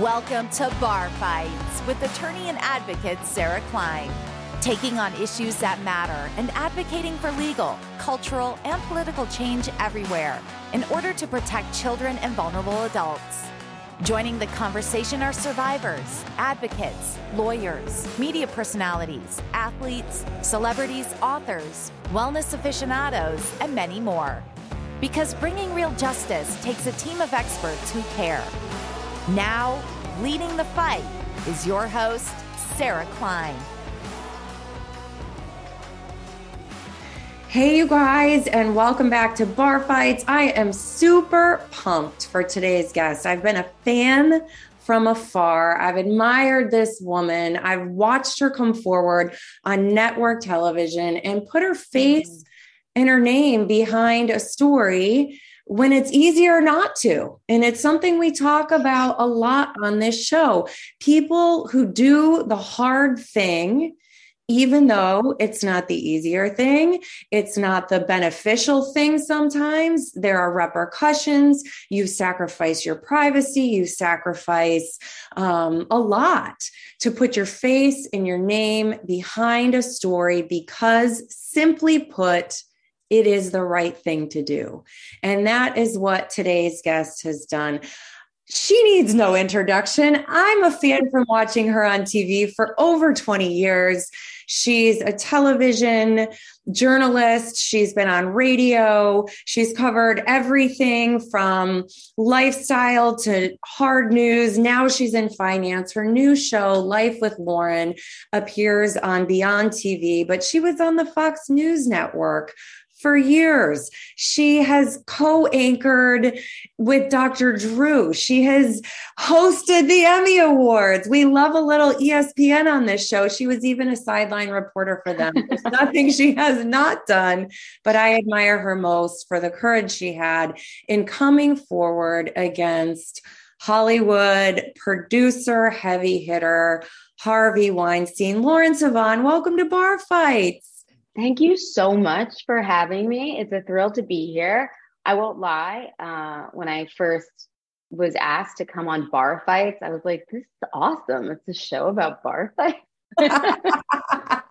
Welcome to Bar Fights with attorney and advocate Sarah Klein. Taking on issues that matter and advocating for legal, cultural, and political change everywhere in order to protect children and vulnerable adults. Joining the conversation are survivors, advocates, lawyers, media personalities, athletes, celebrities, authors, wellness aficionados, and many more. Because bringing real justice takes a team of experts who care. Now, leading the fight is your host, Sarah Klein. Hey, you guys, and welcome back to Bar Fights. I am super pumped for today's guest. I've been a fan from afar. I've admired this woman. I've watched her come forward on network television and put her face and her name behind a story when it's easier not to. And it's something we talk about a lot on this show. People who do the hard thing, even though it's not the easier thing, it's not the beneficial thing sometimes. There are repercussions. You sacrifice your privacy, you sacrifice um, a lot to put your face and your name behind a story because, simply put, it is the right thing to do. And that is what today's guest has done. She needs no introduction. I'm a fan from watching her on TV for over 20 years. She's a television journalist. She's been on radio. She's covered everything from lifestyle to hard news. Now she's in finance. Her new show, Life with Lauren, appears on Beyond TV, but she was on the Fox News Network for years. She has co anchored with Dr. Drew. She has hosted the Emmy Awards. We love a little ESPN on this show. She was even a sideline reporter for them. There's nothing she has not done, but I admire her most for the courage she had in coming forward against Hollywood producer, heavy hitter, Harvey Weinstein. Lauren Sivan, welcome to Bar Fights. Thank you so much for having me. It's a thrill to be here. I won't lie. Uh, when I first was asked to come on bar fights, I was like, this is awesome. It's a show about bar fights.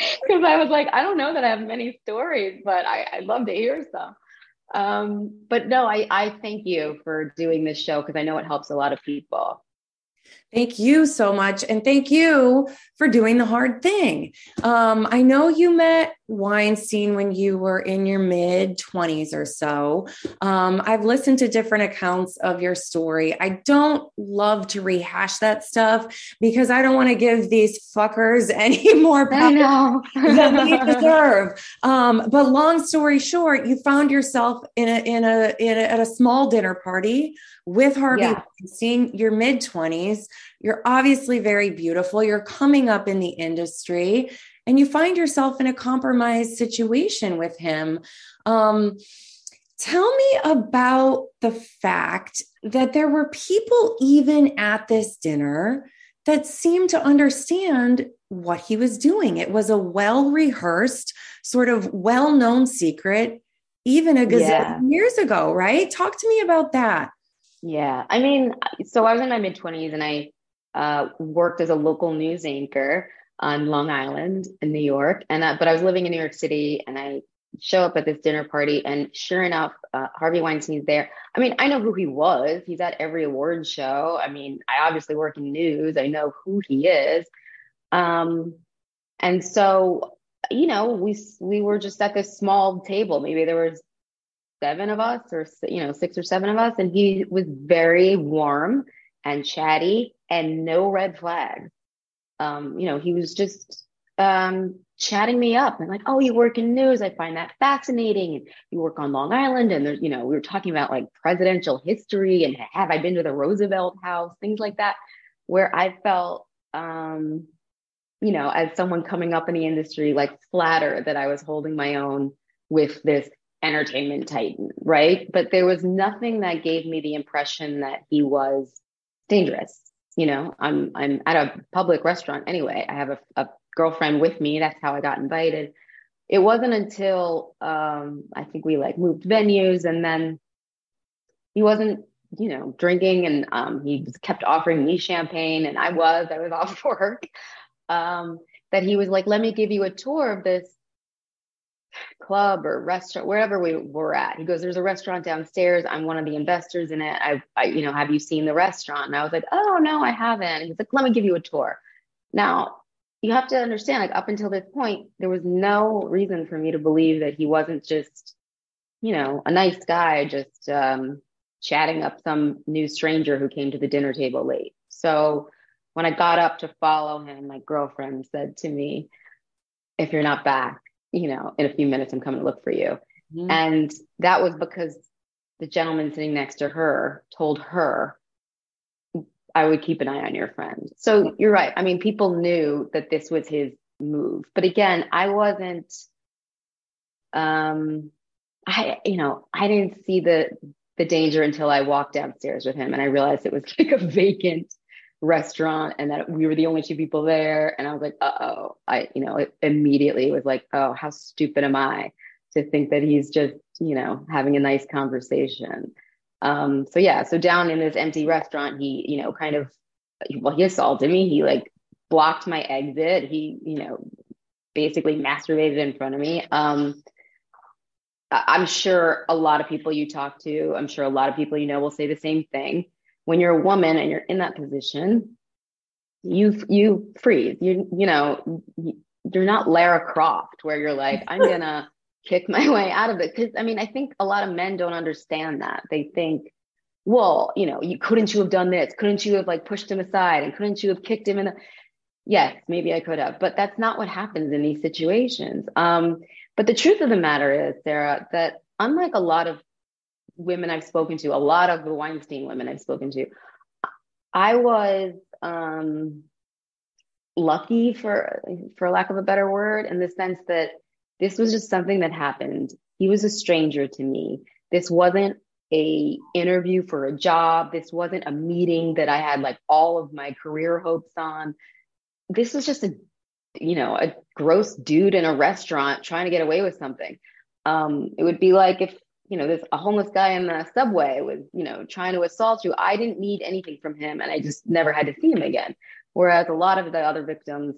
Because I was like, I don't know that I have many stories, but I, I'd love to hear some. Um, but no, I, I thank you for doing this show because I know it helps a lot of people. Thank you so much. And thank you for doing the hard thing. Um, I know you met Weinstein when you were in your mid 20s or so. Um, I've listened to different accounts of your story. I don't love to rehash that stuff because I don't want to give these fuckers any more power than they deserve. Um, but long story short, you found yourself in a, in a, in a at a small dinner party with Harvey yeah. Weinstein, your mid 20s. You're obviously very beautiful. You're coming up in the industry and you find yourself in a compromised situation with him. Um, tell me about the fact that there were people, even at this dinner, that seemed to understand what he was doing. It was a well rehearsed, sort of well known secret, even a gazillion yeah. years ago, right? Talk to me about that. Yeah. I mean, so I was in my mid 20s and I uh, worked as a local news anchor on Long Island in New York. And uh, but I was living in New York City and I show up at this dinner party and sure enough, uh, Harvey Weinstein's there. I mean, I know who he was. He's at every award show. I mean, I obviously work in news. I know who he is. Um, and so, you know, we we were just at this small table. Maybe there was seven of us or you know six or seven of us and he was very warm and chatty and no red flags. Um, you know he was just um, chatting me up and like oh you work in news. I find that fascinating. And you work on long island and there's you know we were talking about like presidential history and have i been to the roosevelt house? Things like that where i felt um, you know as someone coming up in the industry like flattered that i was holding my own with this entertainment titan, right? But there was nothing that gave me the impression that he was dangerous. You know, I'm I'm at a public restaurant anyway. I have a, a girlfriend with me. That's how I got invited. It wasn't until um, I think we like moved venues, and then he wasn't you know, drinking and um, he kept offering me champagne and I was, I was off work. Um, that he was like, let me give you a tour of this club or restaurant, wherever we were at. He goes, there's a restaurant downstairs. I'm one of the investors in it. I, I, you know, have you seen the restaurant? And I was like, oh no, I haven't. He's like, let me give you a tour. Now you have to understand, like up until this point, there was no reason for me to believe that he wasn't just, you know, a nice guy, just um, chatting up some new stranger who came to the dinner table late. So when I got up to follow him, my girlfriend said to me, if you're not back, you know, in a few minutes, I'm coming to look for you. Mm-hmm. And that was because the gentleman sitting next to her told her, I would keep an eye on your friend. So you're right. I mean, people knew that this was his move. But again, I wasn't, um, I, you know, I didn't see the, the danger until I walked downstairs with him and I realized it was like a vacant restaurant and that we were the only two people there. And I was like, uh oh. I, you know, it immediately was like, oh, how stupid am I to think that he's just, you know, having a nice conversation. Um, so yeah, so down in this empty restaurant, he, you know, kind of well, he assaulted me. He like blocked my exit. He, you know, basically masturbated in front of me. Um, I'm sure a lot of people you talk to, I'm sure a lot of people you know will say the same thing when you're a woman and you're in that position, you you freeze. You you know you're not Lara Croft where you're like I'm gonna kick my way out of it. Because I mean I think a lot of men don't understand that. They think well you know you couldn't you have done this? Couldn't you have like pushed him aside? And couldn't you have kicked him in the yes maybe I could have but that's not what happens in these situations. Um but the truth of the matter is Sarah that unlike a lot of women I've spoken to, a lot of the Weinstein women I've spoken to, I was um, lucky for for lack of a better word, in the sense that this was just something that happened. He was a stranger to me. This wasn't a interview for a job. This wasn't a meeting that I had like all of my career hopes on. This was just a you know a gross dude in a restaurant trying to get away with something. Um, it would be like if you know, there's a homeless guy in the subway was, you know, trying to assault you. I didn't need anything from him and I just never had to see him again. Whereas a lot of the other victims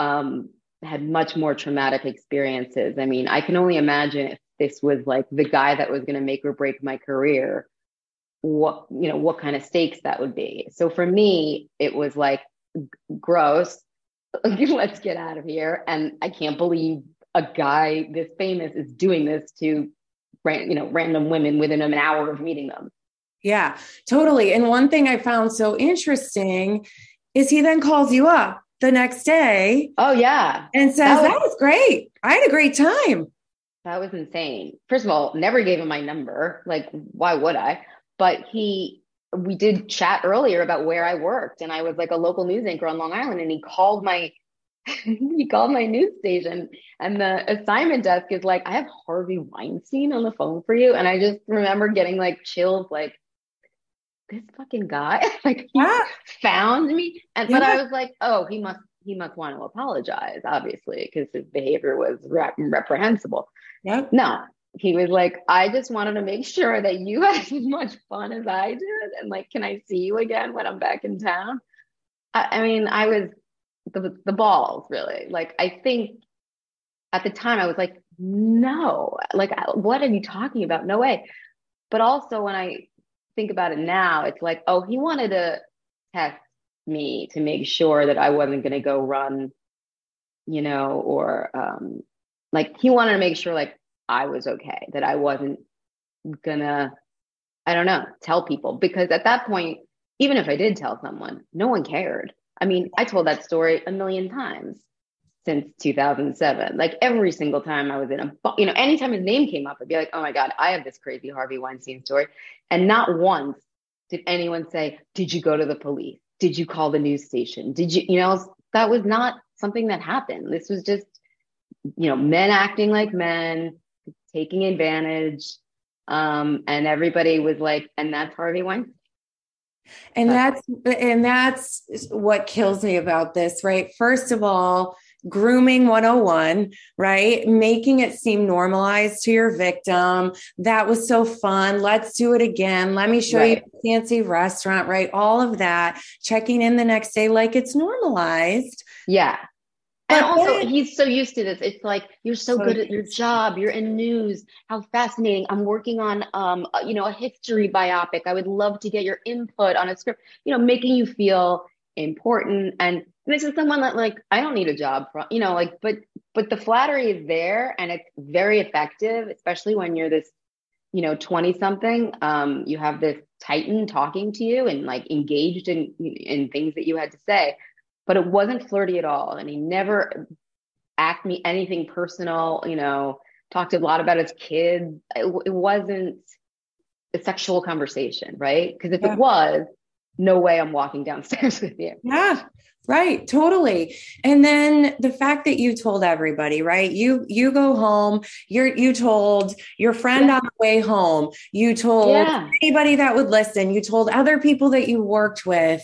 um, had much more traumatic experiences. I mean, I can only imagine if this was like the guy that was going to make or break my career, what, you know, what kind of stakes that would be. So for me, it was like, gross. Let's get out of here. And I can't believe a guy this famous is doing this to you know, random women within an hour of meeting them. Yeah, totally. And one thing I found so interesting is he then calls you up the next day. Oh, yeah. And says, that was, that was great. I had a great time. That was insane. First of all, never gave him my number. Like, why would I? But he, we did chat earlier about where I worked, and I was like a local news anchor on Long Island, and he called my he called my news station and the assignment desk is like, I have Harvey Weinstein on the phone for you. And I just remember getting like chills, like, this fucking guy, like he yeah. found me. And yeah. but I was like, oh, he must he must want to apologize, obviously, because his behavior was rep- reprehensible. Yeah. No, he was like, I just wanted to make sure that you had as much fun as I did. And like, can I see you again when I'm back in town? I, I mean, I was the, the balls really. Like i think at the time i was like no like what are you talking about? No way. But also when i think about it now it's like oh he wanted to test me to make sure that i wasn't going to go run you know or um like he wanted to make sure like i was okay that i wasn't gonna i don't know tell people. Because at that point even if i did tell someone no one cared I mean, I told that story a million times since 2007. Like every single time I was in a, you know, anytime his name came up, I'd be like, oh my God, I have this crazy Harvey Weinstein story. And not once did anyone say, did you go to the police? Did you call the news station? Did you, you know, that was not something that happened. This was just, you know, men acting like men, taking advantage. Um, and everybody was like, and that's Harvey Weinstein. And that's and that's what kills me about this, right? First of all, grooming 101, right? Making it seem normalized to your victim. That was so fun. Let's do it again. Let me show right. you a fancy restaurant, right? All of that. Checking in the next day like it's normalized. Yeah. And also, he's so used to this. It's like you're so, so good at your job. You're in news. How fascinating! I'm working on, um, you know, a history biopic. I would love to get your input on a script. You know, making you feel important. And this is someone that, like, I don't need a job from. You know, like, but but the flattery is there, and it's very effective, especially when you're this, you know, twenty something. Um, you have this titan talking to you and like engaged in in things that you had to say but it wasn't flirty at all. And he never asked me anything personal, you know, talked a lot about his kids. It, it wasn't a sexual conversation, right? Because if yeah. it was, no way I'm walking downstairs with you. Yeah. Right, totally. And then the fact that you told everybody, right? You you go home, you're you told your friend yeah. on the way home, you told yeah. anybody that would listen, you told other people that you worked with.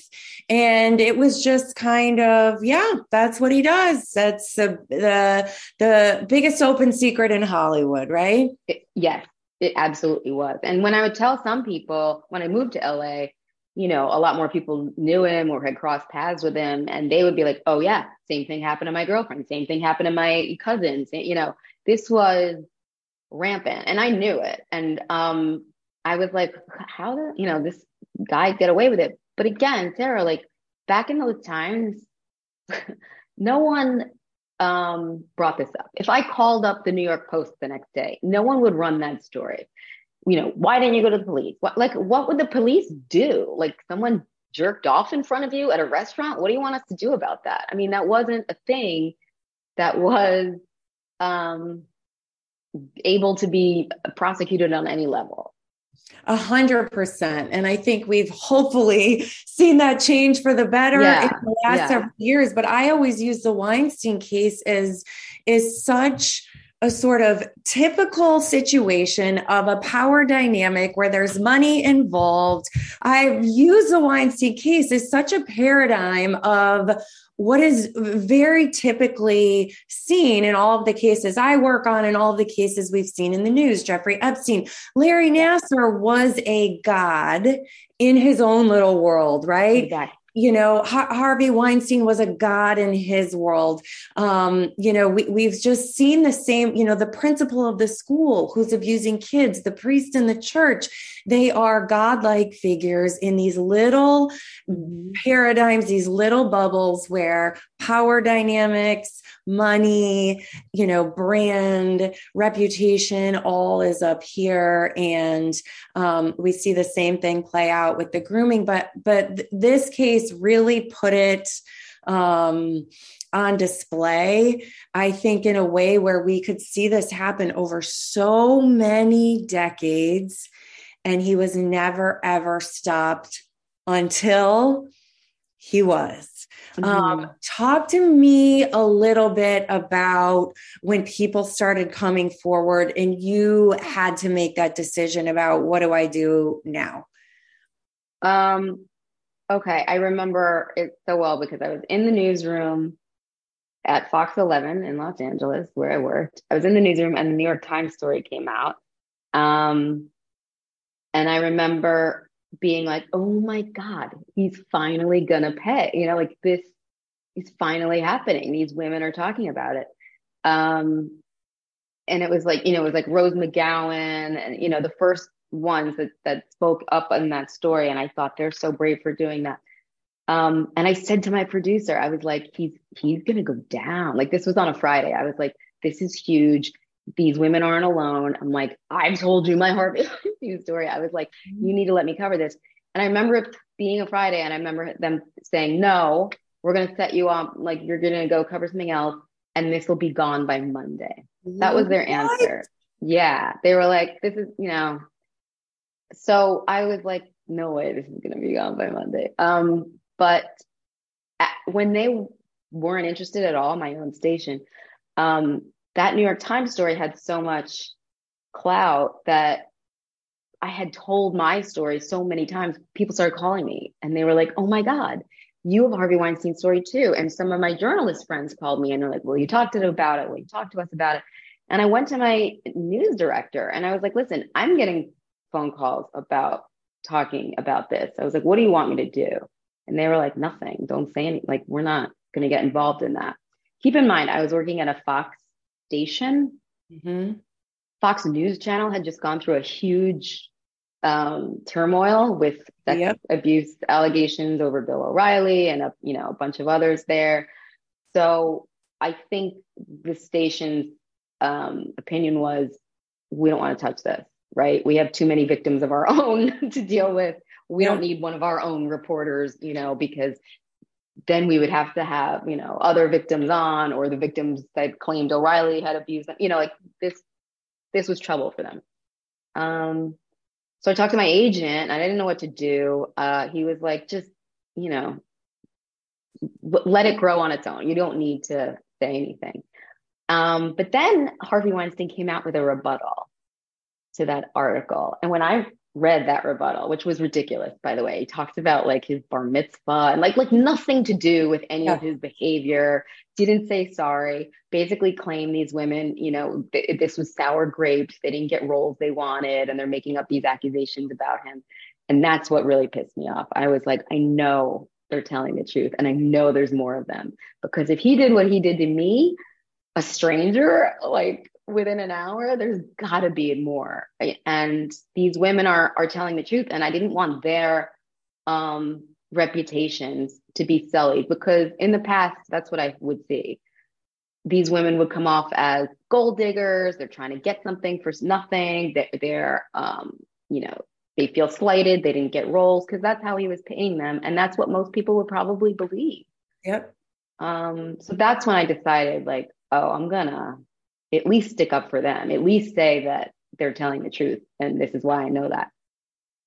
And it was just kind of, yeah, that's what he does. That's the the the biggest open secret in Hollywood, right? It, yes, it absolutely was. And when I would tell some people when I moved to LA, you know, a lot more people knew him or had crossed paths with him, and they would be like, "Oh yeah, same thing happened to my girlfriend. Same thing happened to my cousins. You know, this was rampant, and I knew it. And um, I was like, how did you know this guy get away with it? But again, Sarah, like back in those times, no one um, brought this up. If I called up the New York Post the next day, no one would run that story you know, why didn't you go to the police? What, like, what would the police do? Like, someone jerked off in front of you at a restaurant? What do you want us to do about that? I mean, that wasn't a thing that was um, able to be prosecuted on any level. A hundred percent. And I think we've hopefully seen that change for the better yeah. in the last yeah. several years. But I always use the Weinstein case as is such a sort of typical situation of a power dynamic where there's money involved. I've used the Weinstein case as such a paradigm of what is very typically seen in all of the cases I work on and all of the cases we've seen in the news. Jeffrey Epstein, Larry Nassar was a god in his own little world, right? Exactly you know Har- harvey weinstein was a god in his world um, you know we, we've just seen the same you know the principal of the school who's abusing kids the priest in the church they are godlike figures in these little mm-hmm. paradigms these little bubbles where power dynamics money, you know, brand, reputation, all is up here. And um, we see the same thing play out with the grooming. But but th- this case really put it um, on display, I think, in a way where we could see this happen over so many decades. And he was never, ever stopped until he was. Um, mm-hmm. Um, talk to me a little bit about when people started coming forward and you had to make that decision about what do I do now? Um, okay. I remember it so well because I was in the newsroom at Fox 11 in Los Angeles where I worked. I was in the newsroom and the New York Times story came out. Um, and I remember being like, oh my God, he's finally gonna pay. You know, like this is finally happening. These women are talking about it. Um, and it was like, you know, it was like Rose McGowan and, you know, the first ones that, that spoke up on that story. And I thought they're so brave for doing that. Um, and I said to my producer, I was like, he's, he's going to go down. Like this was on a Friday. I was like, this is huge these women aren't alone. I'm like, I've told you my Harvey story. I was like, you need to let me cover this. And I remember it being a Friday, and I remember them saying, no, we're going to set you up. Like, you're going to go cover something else, and this will be gone by Monday. That was their answer. Yeah. They were like, this is, you know. So I was like, no way, this is to be gone by Monday. Um, but at, when they weren't interested at all, my own station, um, that New York Times story had so much clout that I had told my story so many times. People started calling me and they were like, oh my God, you have Harvey Weinstein story too. And some of my journalist friends called me and they're like, well, you talked to them about it. Will you talk to us about it? And I went to my news director and I was like, listen, I'm getting phone calls about talking about this. I was like, what do you want me to do? And they were like, nothing. Don't say anything. Like, we're not going to get involved in that. Keep in mind, I was working at a Fox station. Mm-hmm. Fox News Channel had just gone through a huge um, turmoil with sex yep. abuse allegations over Bill O'Reilly and a you know a bunch of others there. So I think the station's um, opinion was we don't want to touch this. Right? We have too many victims of our own to deal with. We don't need one of our own reporters, you know, because then we would have to have you know other victims on or the victims that claimed O'Reilly had abused them. You know, like this this was trouble for them. Um, so I talked to my agent. I didn't know what to do. Uh, he was like, just, you know, let it grow on its own. You don't need to say anything. Um, but then Harvey Weinstein came out with a rebuttal to that article. And when I read that rebuttal, which was ridiculous, by the way, he talked about like his bar mitzvah and like like nothing to do with any yeah. of his behavior didn't say sorry, basically claimed these women, you know, th- this was sour grapes. They didn't get roles they wanted, and they're making up these accusations about him. And that's what really pissed me off. I was like, I know they're telling the truth, and I know there's more of them. Because if he did what he did to me, a stranger, like within an hour, there's got to be more. And these women are are telling the truth, and I didn't want their um reputations to be sullied because in the past that's what I would see. These women would come off as gold diggers. They're trying to get something for nothing. They're, they're um, you know, they feel slighted. They didn't get roles because that's how he was paying them, and that's what most people would probably believe. Yep. Um, so that's when I decided, like, oh, I'm gonna at least stick up for them. At least say that they're telling the truth, and this is why I know that.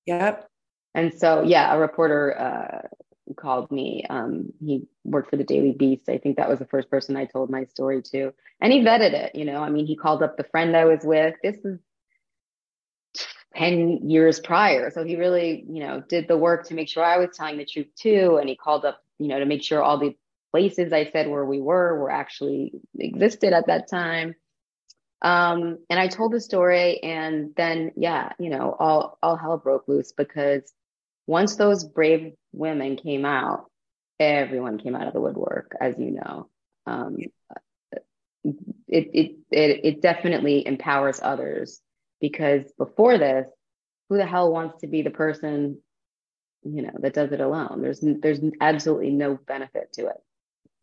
Yep. And so, yeah, a reporter uh, called me. Um, he worked for the Daily Beast. I think that was the first person I told my story to. And he vetted it, you know. I mean, he called up the friend I was with. This is 10 years prior. So he really, you know, did the work to make sure I was telling the truth too. And he called up, you know, to make sure all the places I said where we were were actually existed at that time. Um, and I told the story and then, yeah, you know, all, all hell broke loose because once those brave women came out, everyone came out of the woodwork, as you know. Um, it, it, it, it definitely empowers others because before this, who the hell wants to be the person, you know, that does it alone? There's, there's absolutely no benefit to it.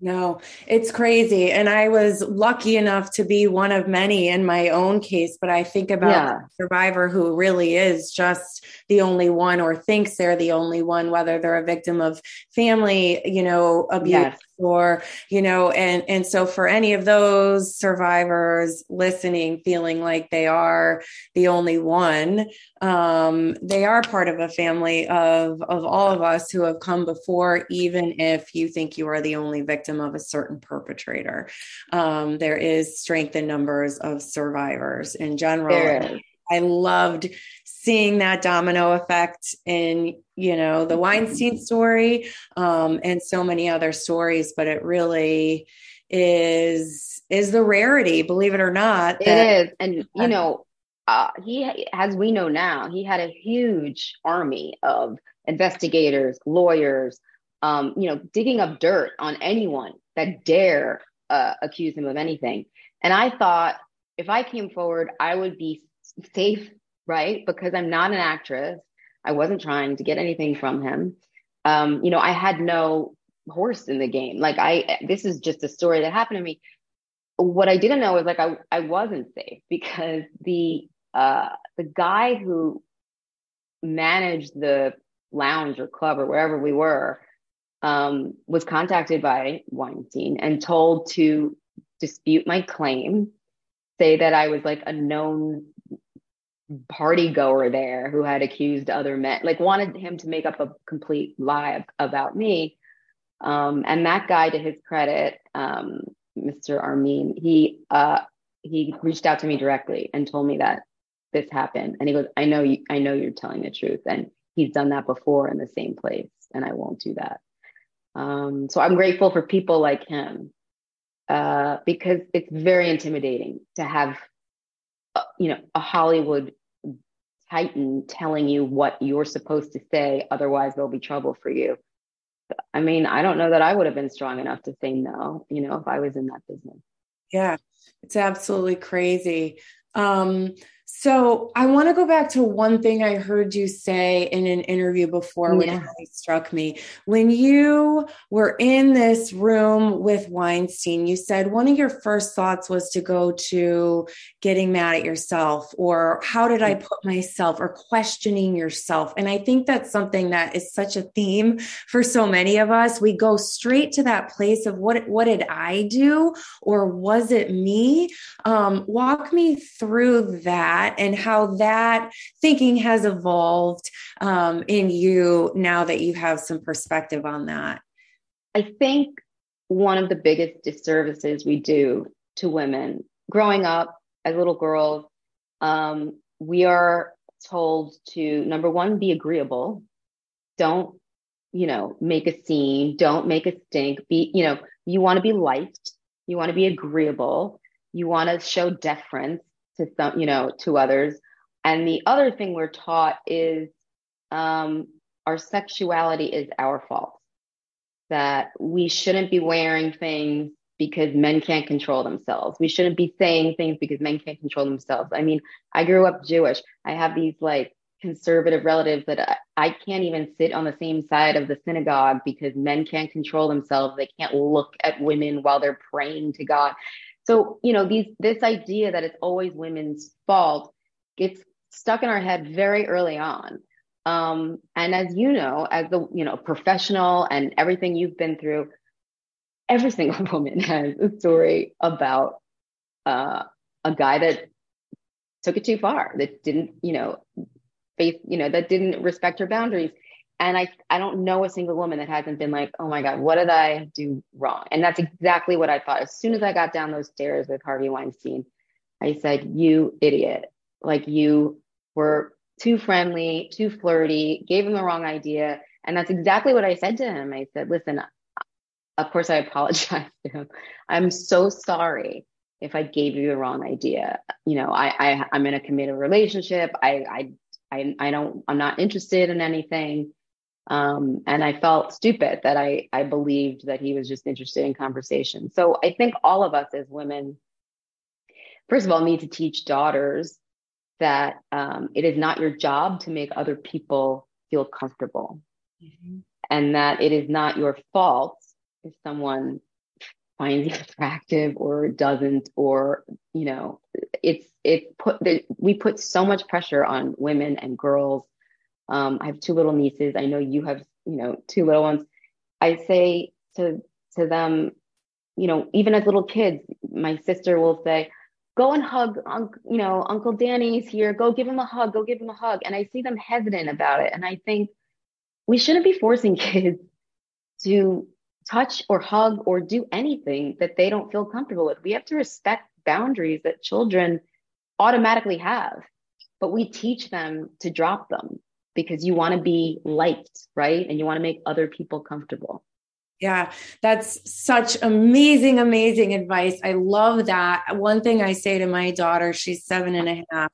No, it's crazy. And I was lucky enough to be one of many in my own case, but I think about yeah. survivor who really is just the only one or thinks they're the only one, whether they're a victim of family, you know, abuse yes or you know and and so for any of those survivors listening feeling like they are the only one um, they are part of a family of of all of us who have come before even if you think you are the only victim of a certain perpetrator. Um, there is strength in numbers of survivors in general. I loved seeing that domino effect in you know the Weinstein story um, and so many other stories, but it really is is the rarity, believe it or not. That, it is, and you know, uh, he as we know now, he had a huge army of investigators, lawyers, um, you know, digging up dirt on anyone that dare uh, accuse him of anything. And I thought if I came forward, I would be safe, right? Because I'm not an actress. I wasn't trying to get anything from him. Um, you know, I had no horse in the game. Like I, this is just a story that happened to me. What I didn't know was like I, I wasn't safe because the uh, the guy who managed the lounge or club or wherever we were um, was contacted by Weinstein and told to dispute my claim, say that I was like a known party goer there who had accused other men, like wanted him to make up a complete lie about me. Um, and that guy, to his credit, um, Mr. Armin, he uh, he reached out to me directly and told me that this happened. And he goes, "I know you. I know you're telling the truth." And he's done that before in the same place, and I won't do that. Um, so I'm grateful for people like him uh, because it's very intimidating to have, you know, a Hollywood titan telling you what you're supposed to say. Otherwise, there'll be trouble for you. I mean, I don't know that I would have been strong enough to say no, you know, if I was in that business. Yeah, it's absolutely crazy. Um, so I want to go back to one thing I heard you say in an interview before, which yeah. really struck me. When you were in this room with Weinstein, you said one of your first thoughts was to go to getting mad at yourself or how did I put myself or questioning yourself. And I think that's something that is such a theme for so many of us. We go straight to that place of what, what did I do or was it me? Um, walk me through that that and how that thinking has evolved um, in you now that you have some perspective on that. I think one of the biggest disservices we do to women growing up as little girls, um, we are told to number one, be agreeable. Don't, you know, make a scene. Don't make a stink. Be, you know, you want to be liked. You want to be agreeable. You want to show deference to some, you know, to others. And the other thing we're taught is um, our sexuality is our fault. That we shouldn't be wearing things because men can't control themselves. We shouldn't be saying things because men can't control themselves. I mean, I grew up Jewish. I have these like conservative relatives that I, I can't even sit on the same side of the synagogue because men can't control themselves. They can't look at women while they're praying to God. So, you know, these this idea that it's always women's fault gets stuck in our head very early on. Um, and as you know, as the you know professional and everything you've been through, every single woman has a story about uh, a guy that took it too far, that didn't, you know, face, you know, that didn't respect her boundaries and I, I don't know a single woman that hasn't been like, oh my God, what did I do wrong? And that's exactly what I thought. As soon as I got down those stairs with Harvey Weinstein, I said, you idiot. Like you were too friendly, too flirty, gave him the wrong idea. And that's exactly what I said to him. I said, listen, of course I apologize to him. I'm so sorry if I gave you the wrong idea. You know, I, I I'm in a committed relationship. I I I, I don't I'm not interested in anything. Um, and I felt stupid that I, I believed that he was just interested in conversation. So I think all of us as women, first of all, need to teach daughters that um, it is not your job to make other people feel comfortable mm-hmm. and that it is not your fault if someone finds you attractive or doesn't or you know it's it put we put so much pressure on women and girls um, I have two little nieces. I know you have, you know, two little ones. I say to to them, you know, even as little kids, my sister will say, "Go and hug, you know, Uncle Danny's here. Go give him a hug. Go give him a hug." And I see them hesitant about it, and I think we shouldn't be forcing kids to touch or hug or do anything that they don't feel comfortable with. We have to respect boundaries that children automatically have, but we teach them to drop them because you want to be liked, right? And you want to make other people comfortable. Yeah, that's such amazing, amazing advice. I love that. One thing I say to my daughter, she's seven and a half,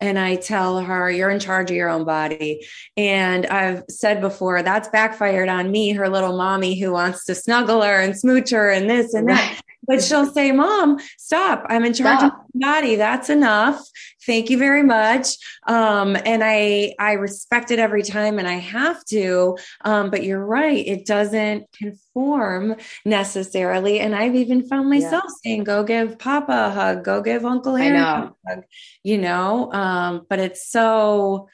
and I tell her, You're in charge of your own body. And I've said before, that's backfired on me, her little mommy who wants to snuggle her and smooch her and this and that but she'll say, Mom, stop. I'm in charge stop. of my body. That's enough. Thank you very much. Um, and I I respect it every time and I have to. Um, but you're right, it doesn't conform necessarily. And I've even found myself yeah. saying, Go give Papa a hug, go give Uncle Harry a hug, you know. Um, but it's so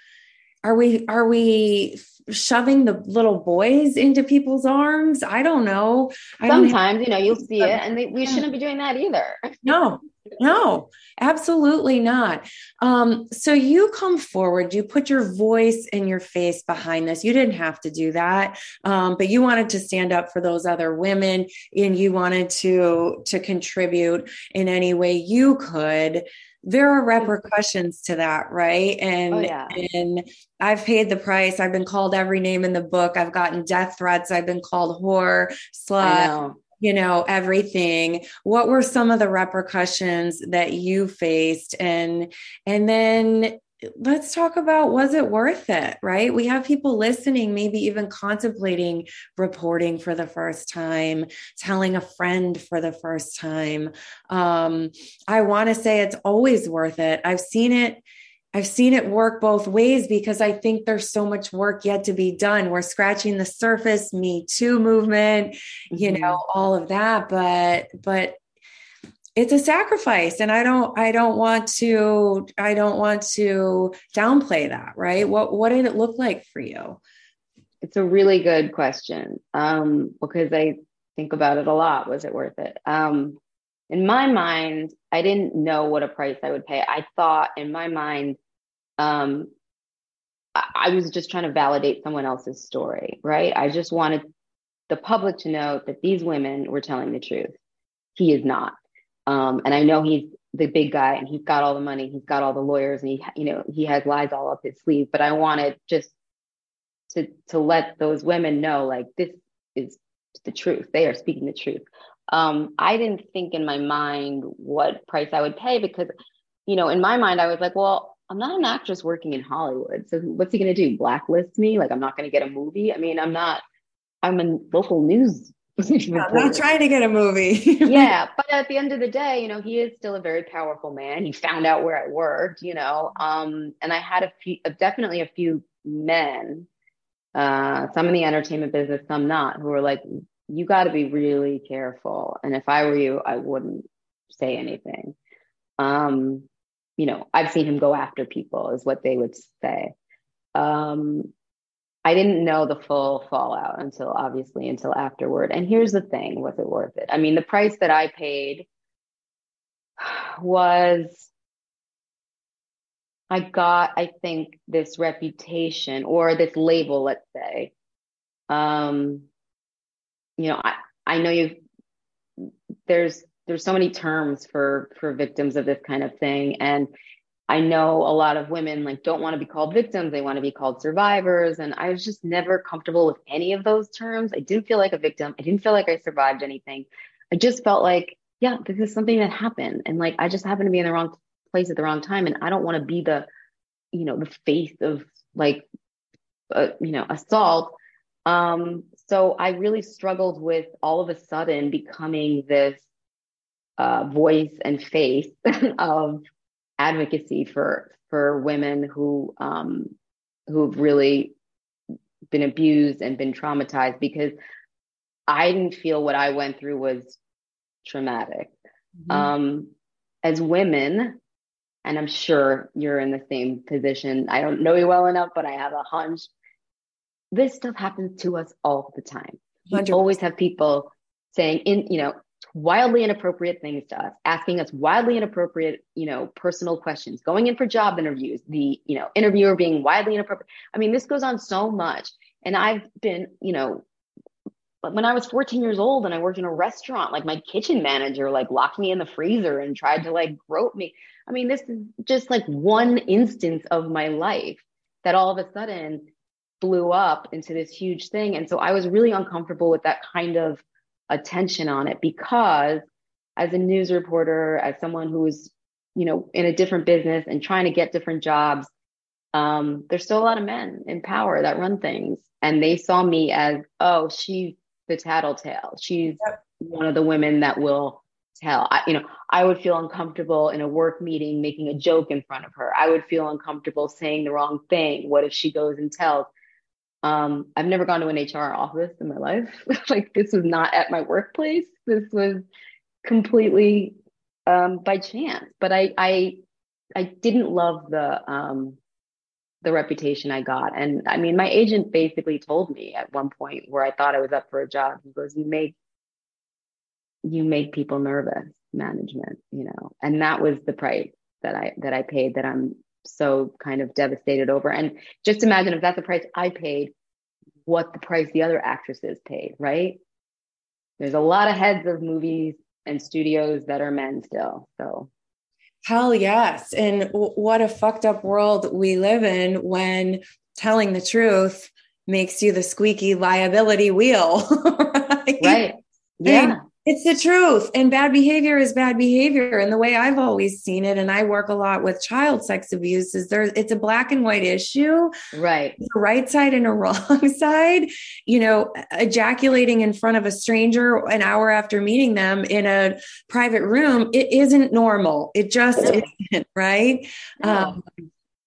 are we are we shoving the little boys into people's arms. I don't know. I Sometimes, don't you know, you'll see it, and they, we shouldn't be doing that either. no, no, absolutely not. Um, so you come forward, you put your voice and your face behind this. You didn't have to do that, um, but you wanted to stand up for those other women, and you wanted to to contribute in any way you could there are repercussions to that right? And oh, yeah. and i've paid the price. I've been called every name in the book. I've gotten death threats. I've been called whore slut you know everything. What were some of the repercussions that you faced? And and then let's talk about was it worth it right we have people listening maybe even contemplating reporting for the first time telling a friend for the first time um, i want to say it's always worth it i've seen it I've seen it work both ways because I think there's so much work yet to be done. We're scratching the surface, Me Too movement, mm-hmm. you know, all of that. But, but it's a sacrifice and i don't i don't want to i don't want to downplay that right? What what did it look like for you? It's a really good question um, because i think about it a lot. Was it worth it? Um, in my mind i didn't know what a price i would pay. I thought in my mind um, I, I was just trying to validate someone else's story right? I just wanted the public to know that these women were telling the truth. He is not um, and I know he's the big guy and he's got all the money, he's got all the lawyers, and he, you know, he has lies all up his sleeve. But I wanted just to to let those women know, like this is the truth. They are speaking the truth. Um, I didn't think in my mind what price I would pay because, you know, in my mind I was like, well, I'm not an actress working in Hollywood, so what's he going to do? Blacklist me? Like I'm not going to get a movie? I mean, I'm not. I'm a local news I'm not trying to get a movie. yeah, but at the end of the day, you know, he is still a very powerful man. He found out where I worked, you know, um, and I had a few, definitely a few men, uh, some in the entertainment business, some not, who were like, "You got to be really careful." And if I were you, I wouldn't say anything. Um, you know, I've seen him go after people, is what they would say. Um, I didn't know the full fallout until obviously until afterward. And here's the thing was it worth it? I mean, the price that I paid was I got, I think, this reputation or this label, let's say. Um, you know, I, I know you there's there's so many terms for for victims of this kind of thing. And I know a lot of women like don't want to be called victims, they want to be called survivors. And I was just never comfortable with any of those terms. I didn't feel like a victim. I didn't feel like I survived anything. I just felt like, yeah, this is something that happened. And like I just happened to be in the wrong place at the wrong time. And I don't want to be the, you know, the face of like uh, you know, assault. Um, so I really struggled with all of a sudden becoming this uh, voice and face of advocacy for for women who um, who've really been abused and been traumatized because I didn't feel what I went through was traumatic. Mm-hmm. Um, as women, and I'm sure you're in the same position. I don't know you well enough, but I have a hunch. This stuff happens to us all the time. You 100%. always have people saying in, you know, wildly inappropriate things to us, asking us wildly inappropriate, you know, personal questions, going in for job interviews, the, you know, interviewer being wildly inappropriate. I mean, this goes on so much. And I've been, you know, when I was 14 years old and I worked in a restaurant, like my kitchen manager like locked me in the freezer and tried to like grope me. I mean, this is just like one instance of my life that all of a sudden blew up into this huge thing. And so I was really uncomfortable with that kind of attention on it because as a news reporter, as someone who's, you know, in a different business and trying to get different jobs, um, there's still a lot of men in power that run things. And they saw me as, oh, she's the tattletale. She's yep. one of the women that will tell. I, you know, I would feel uncomfortable in a work meeting making a joke in front of her. I would feel uncomfortable saying the wrong thing. What if she goes and tells? Um, I've never gone to an HR office in my life. like this was not at my workplace. This was completely um, by chance. But I, I, I didn't love the um, the reputation I got. And I mean, my agent basically told me at one point where I thought I was up for a job. He goes, "You make you make people nervous. management, you know, and that was the price that I that I paid that I'm so kind of devastated over. And just imagine if that's the price I paid, what the price the other actresses paid, right? There's a lot of heads of movies and studios that are men still. So Hell yes. And w- what a fucked up world we live in when telling the truth makes you the squeaky liability wheel. right? right. Yeah. It's the truth. And bad behavior is bad behavior. And the way I've always seen it, and I work a lot with child sex abuse, is there it's a black and white issue. Right. A right side and a wrong side. You know, ejaculating in front of a stranger an hour after meeting them in a private room, it isn't normal. It just isn't, right? No. Um,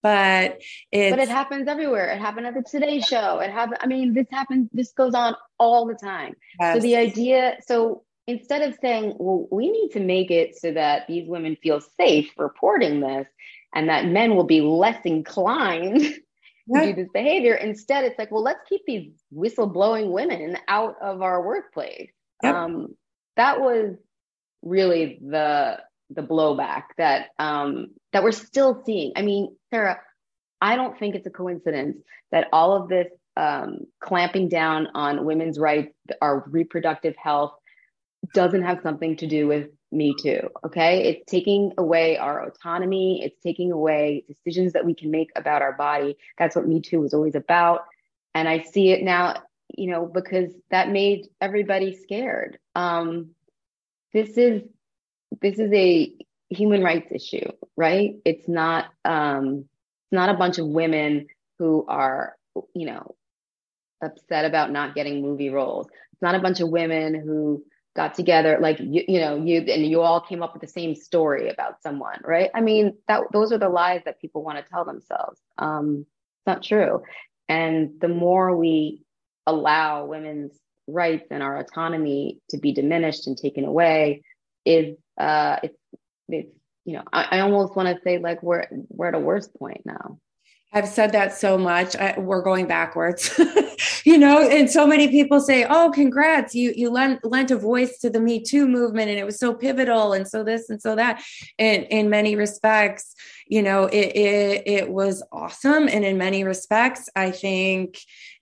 but it but it happens everywhere it happened at the today show it happened i mean this happens this goes on all the time yes. so the idea so instead of saying, well, we need to make it so that these women feel safe reporting this and that men will be less inclined to do this behavior, instead, it's like, well, let's keep these whistleblowing women out of our workplace. Yep. Um, that was really the the blowback that um, that we're still seeing. I mean, Sarah, I don't think it's a coincidence that all of this um, clamping down on women's rights, our reproductive health, doesn't have something to do with me too okay? It's taking away our autonomy. It's taking away decisions that we can make about our body. That's what me too was always about. And i see it now you know because that made everybody scared. Um this is this is a human rights issue right? It's not um it's not a bunch of women who are you know upset about not getting movie roles. It's not a bunch of women who got together like you, you know you and you all came up with the same story about someone right? I mean that those are the lies that people want to tell themselves. Um it's not true. And the more we allow women's rights and our autonomy to be diminished and taken away is uh it's it's you know i, I almost want to say like we're we're at a worse point now I've said that so much. I, we're going backwards, you know. And so many people say, "Oh, congrats! You you lent lent a voice to the Me Too movement, and it was so pivotal, and so this and so that." And in many respects, you know, it it, it was awesome, and in many respects, I think,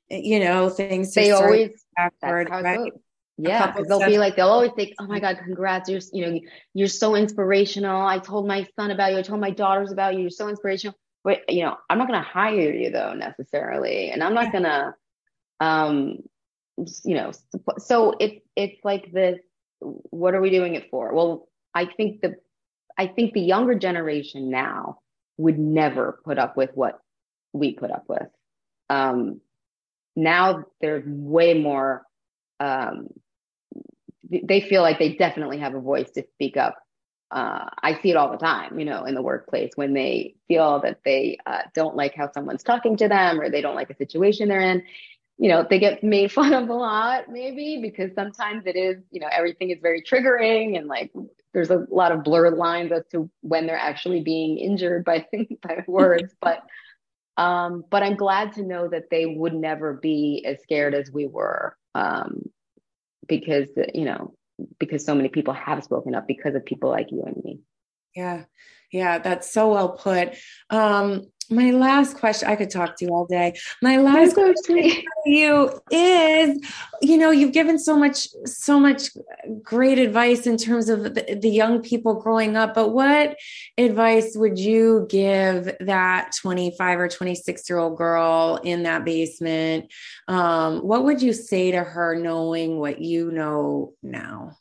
you know, things they always backward, right? Yeah, they'll be like, they'll always think, "Oh my God, congrats! You're you know, you're so inspirational. I told my son about you. I told my daughters about you. You're so inspirational." Wait, you know, I'm not going to hire you though necessarily, and I'm not going to, um, you know, so it's it's like this. What are we doing it for? Well, I think the, I think the younger generation now would never put up with what we put up with. Um, now they're way more. Um, they feel like they definitely have a voice to speak up uh, I see it all the time, you know, in the workplace when they feel that they uh, don't like how someone's talking to them or they don't like the situation they're in. You know, they get made fun of a lot, maybe because sometimes it is, you know, everything is very triggering and like there's a lot of blurred lines as to when they're actually being injured by by words. but um, but I'm glad to know that they would never be as scared as we were um, because you know because so many people have spoken up because of people like you and me. Yeah. Yeah, that's so well put. Um, my last question, I could talk to you all day. My last question for you is, you know, you've given so much, so much great advice in terms of the, the young people growing up, but what advice would you give that 25 or 26 year old girl in that basement? Um, what would you say to her knowing what you know now?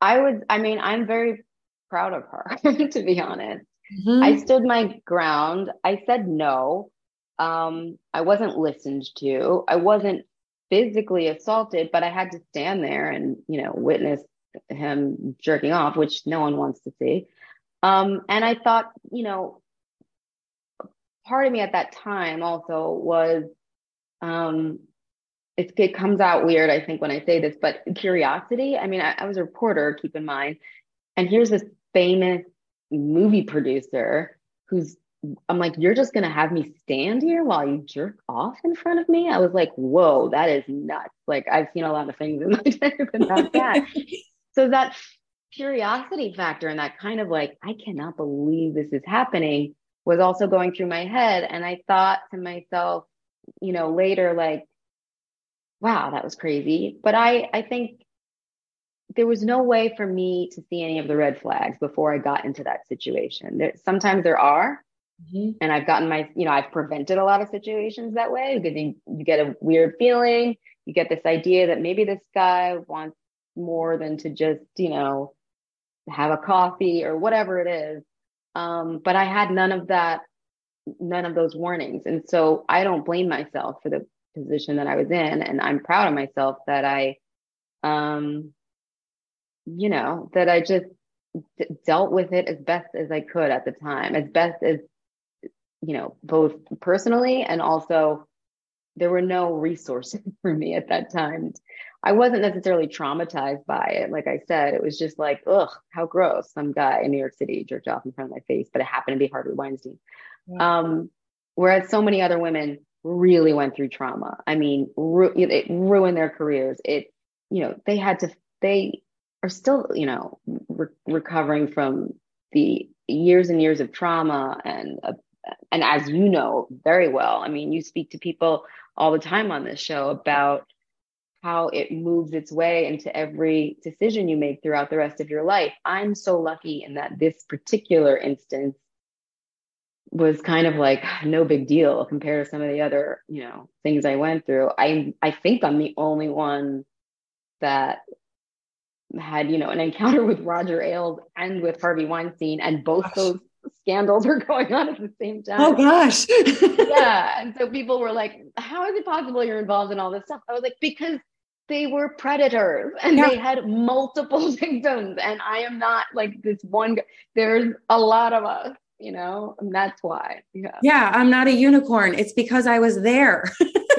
I would, I mean, I'm very proud of her, to be honest. Mm-hmm. I stood my ground. I said no. Um, I wasn't listened to. I wasn't physically assaulted, but I had to stand there and, you know, witness him jerking off, which no one wants to see. Um, and I thought, you know, part of me at that time also was, um, it, it comes out weird, I think, when I say this, but curiosity. I mean, I, I was a reporter, keep in mind, and here's this famous movie producer who's I'm like, you're just gonna have me stand here while you jerk off in front of me? I was like, whoa, that is nuts. Like I've seen a lot of things in my life, but not that. so that curiosity factor and that kind of like, I cannot believe this is happening was also going through my head. And I thought to myself, you know, later, like, wow, that was crazy. But I, I think there was no way for me to see any of the red flags before I got into that situation. There, sometimes there are, mm-hmm. and I've gotten my, you know, I've prevented a lot of situations that way because you, you get a weird feeling. You get this idea that maybe this guy wants more than to just, you know, have a coffee or whatever it is. Um, but I had none of that, none of those warnings. And so I don't blame myself for the position that I was in. And I'm proud of myself that I, um, you know, that I just d- dealt with it as best as I could at the time, as best as, you know, both personally and also there were no resources for me at that time. I wasn't necessarily traumatized by it. Like I said, it was just like, ugh, how gross. Some guy in New York City jerked off in front of my face, but it happened to be Harvey Weinstein. Yeah. Um, whereas so many other women really went through trauma. I mean, ru- it ruined their careers. It, you know, they had to, they are still, you know, re- recovering from the years and years of trauma and, uh, and as you know very well, I mean, you speak to people all the time on this show about how it moves its way into every decision you make throughout the rest of your life. I'm so lucky in that this particular instance was kind of like no big deal compared to some of the other, you know, things I went through. I I think I'm the only one that had, you know, an encounter with Roger Ailes and with Harvey Weinstein, and both gosh. those scandals are going on at the same oh, time. Oh gosh. yeah. And so people were like, How is it possible you're involved in all this stuff? I was like, because they were predators and yeah. they had multiple victims and i am not like this one there's a lot of us you know and that's why yeah yeah i'm not a unicorn it's because i was there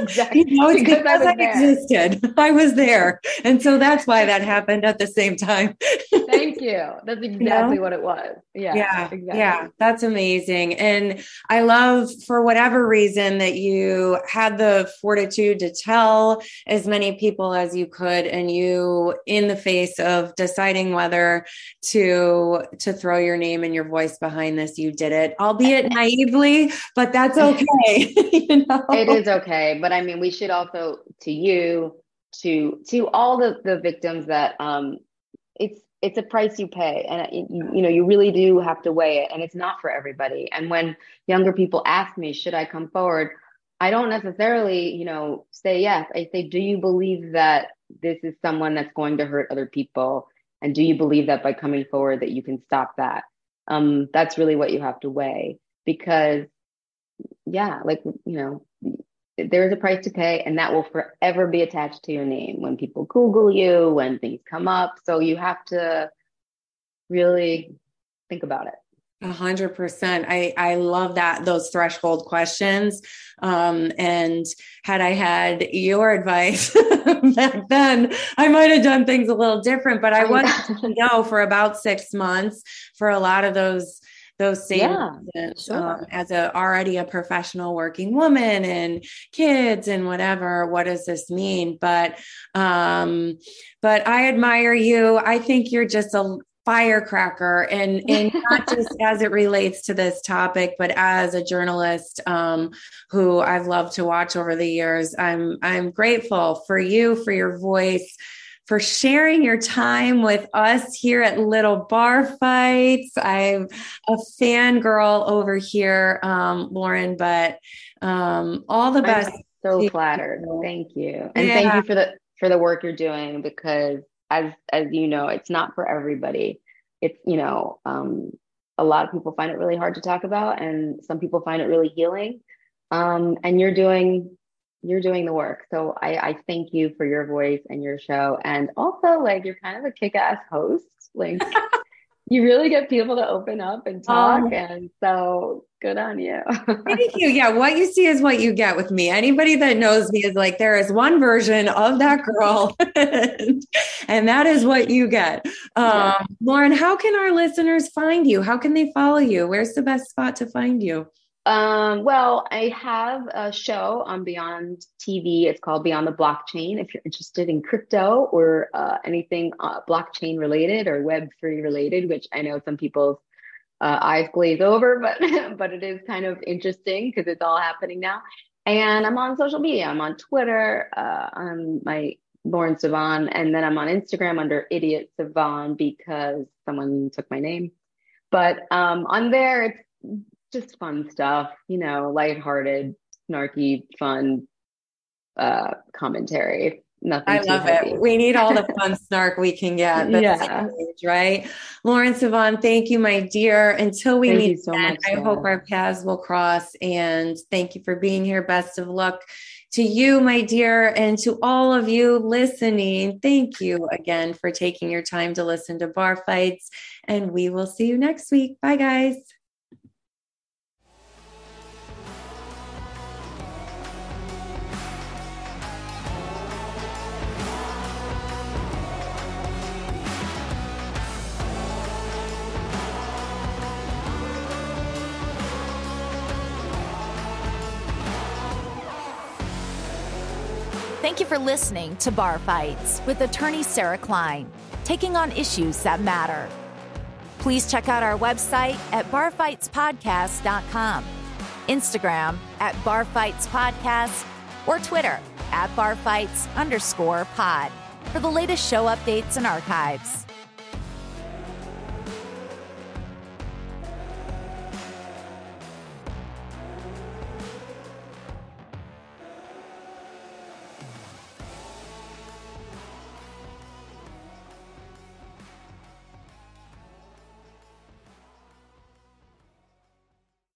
exactly you know it's because, because I, I existed i was there and so that's why that happened at the same time thank you that's exactly you know? what it was yeah yeah exactly. yeah that's amazing and i love for whatever reason that you had the fortitude to tell as many people as you could and you in the face of deciding whether to to throw your name and your voice behind this you did it, albeit naively, but that's okay. you know? It is okay. But I mean, we should also to you, to to all the, the victims that um it's it's a price you pay. And you, you know you really do have to weigh it. And it's not for everybody. And when younger people ask me should i come forward? I don't necessarily you know say yes. I say do you believe that this is someone that's going to hurt other people? And do you believe that by coming forward that you can stop that? Um, that's really what you have to weigh. Because yeah like you know there's a price to pay and that will forever be attached to your name when people google you when things come up so you have to really think about it a hundred percent. I I love that those threshold questions. Um, and had I had your advice back then, I might have done things a little different. But I wanted to know for about six months for a lot of those those same yeah, reasons, sure. um, as a already a professional working woman and kids and whatever what does this mean but um but i admire you i think you're just a firecracker and and not just as it relates to this topic but as a journalist um, who I've loved to watch over the years I'm I'm grateful for you for your voice for sharing your time with us here at Little Bar Fights. I'm a fangirl over here, um, Lauren, but um, all the best. I'm so flattered. Thank you. And yeah. thank you for the for the work you're doing because as as you know, it's not for everybody. It's you know, um, a lot of people find it really hard to talk about, and some people find it really healing. Um, and you're doing you're doing the work. So I, I thank you for your voice and your show, and also like you're kind of a kick-ass host. Like you really get people to open up and talk, um, and so good on you. thank you. Yeah, what you see is what you get with me. Anybody that knows me is like, there is one version of that girl, and, that is what you get. Um, yeah. Lauren, how can our listeners find you? How can they follow you? Where's the best spot to find you? Um, well, I have a show on Beyond TV. It's called Beyond the Blockchain. If you're interested in crypto or uh, anything uh, blockchain related or Web3 related, which I know some people's uh, eyes glaze over, but but it is kind of interesting because it's all happening now. And I'm on social media. I'm on Twitter. Uh, on my Lauren Sivan, and then I'm on Instagram under Idiot Sivan because someone took my name. But um, on there, it's just fun stuff, you know, lighthearted, snarky, fun uh, commentary. Nothing I love heavy. it. We need all the fun snark we can get. yeah. Age, right. Lauren Sivan, thank you, my dear. Until we thank meet so again, much, I hope our paths will cross. And thank you for being here. Best of luck to you, my dear, and to all of you listening. Thank you again for taking your time to listen to Bar Fights. And we will see you next week. Bye, guys. For listening to Bar Fights with attorney Sarah Klein, taking on issues that matter. Please check out our website at barfightspodcast.com, Instagram at barfightspodcast, or Twitter at barfights underscore pod for the latest show updates and archives.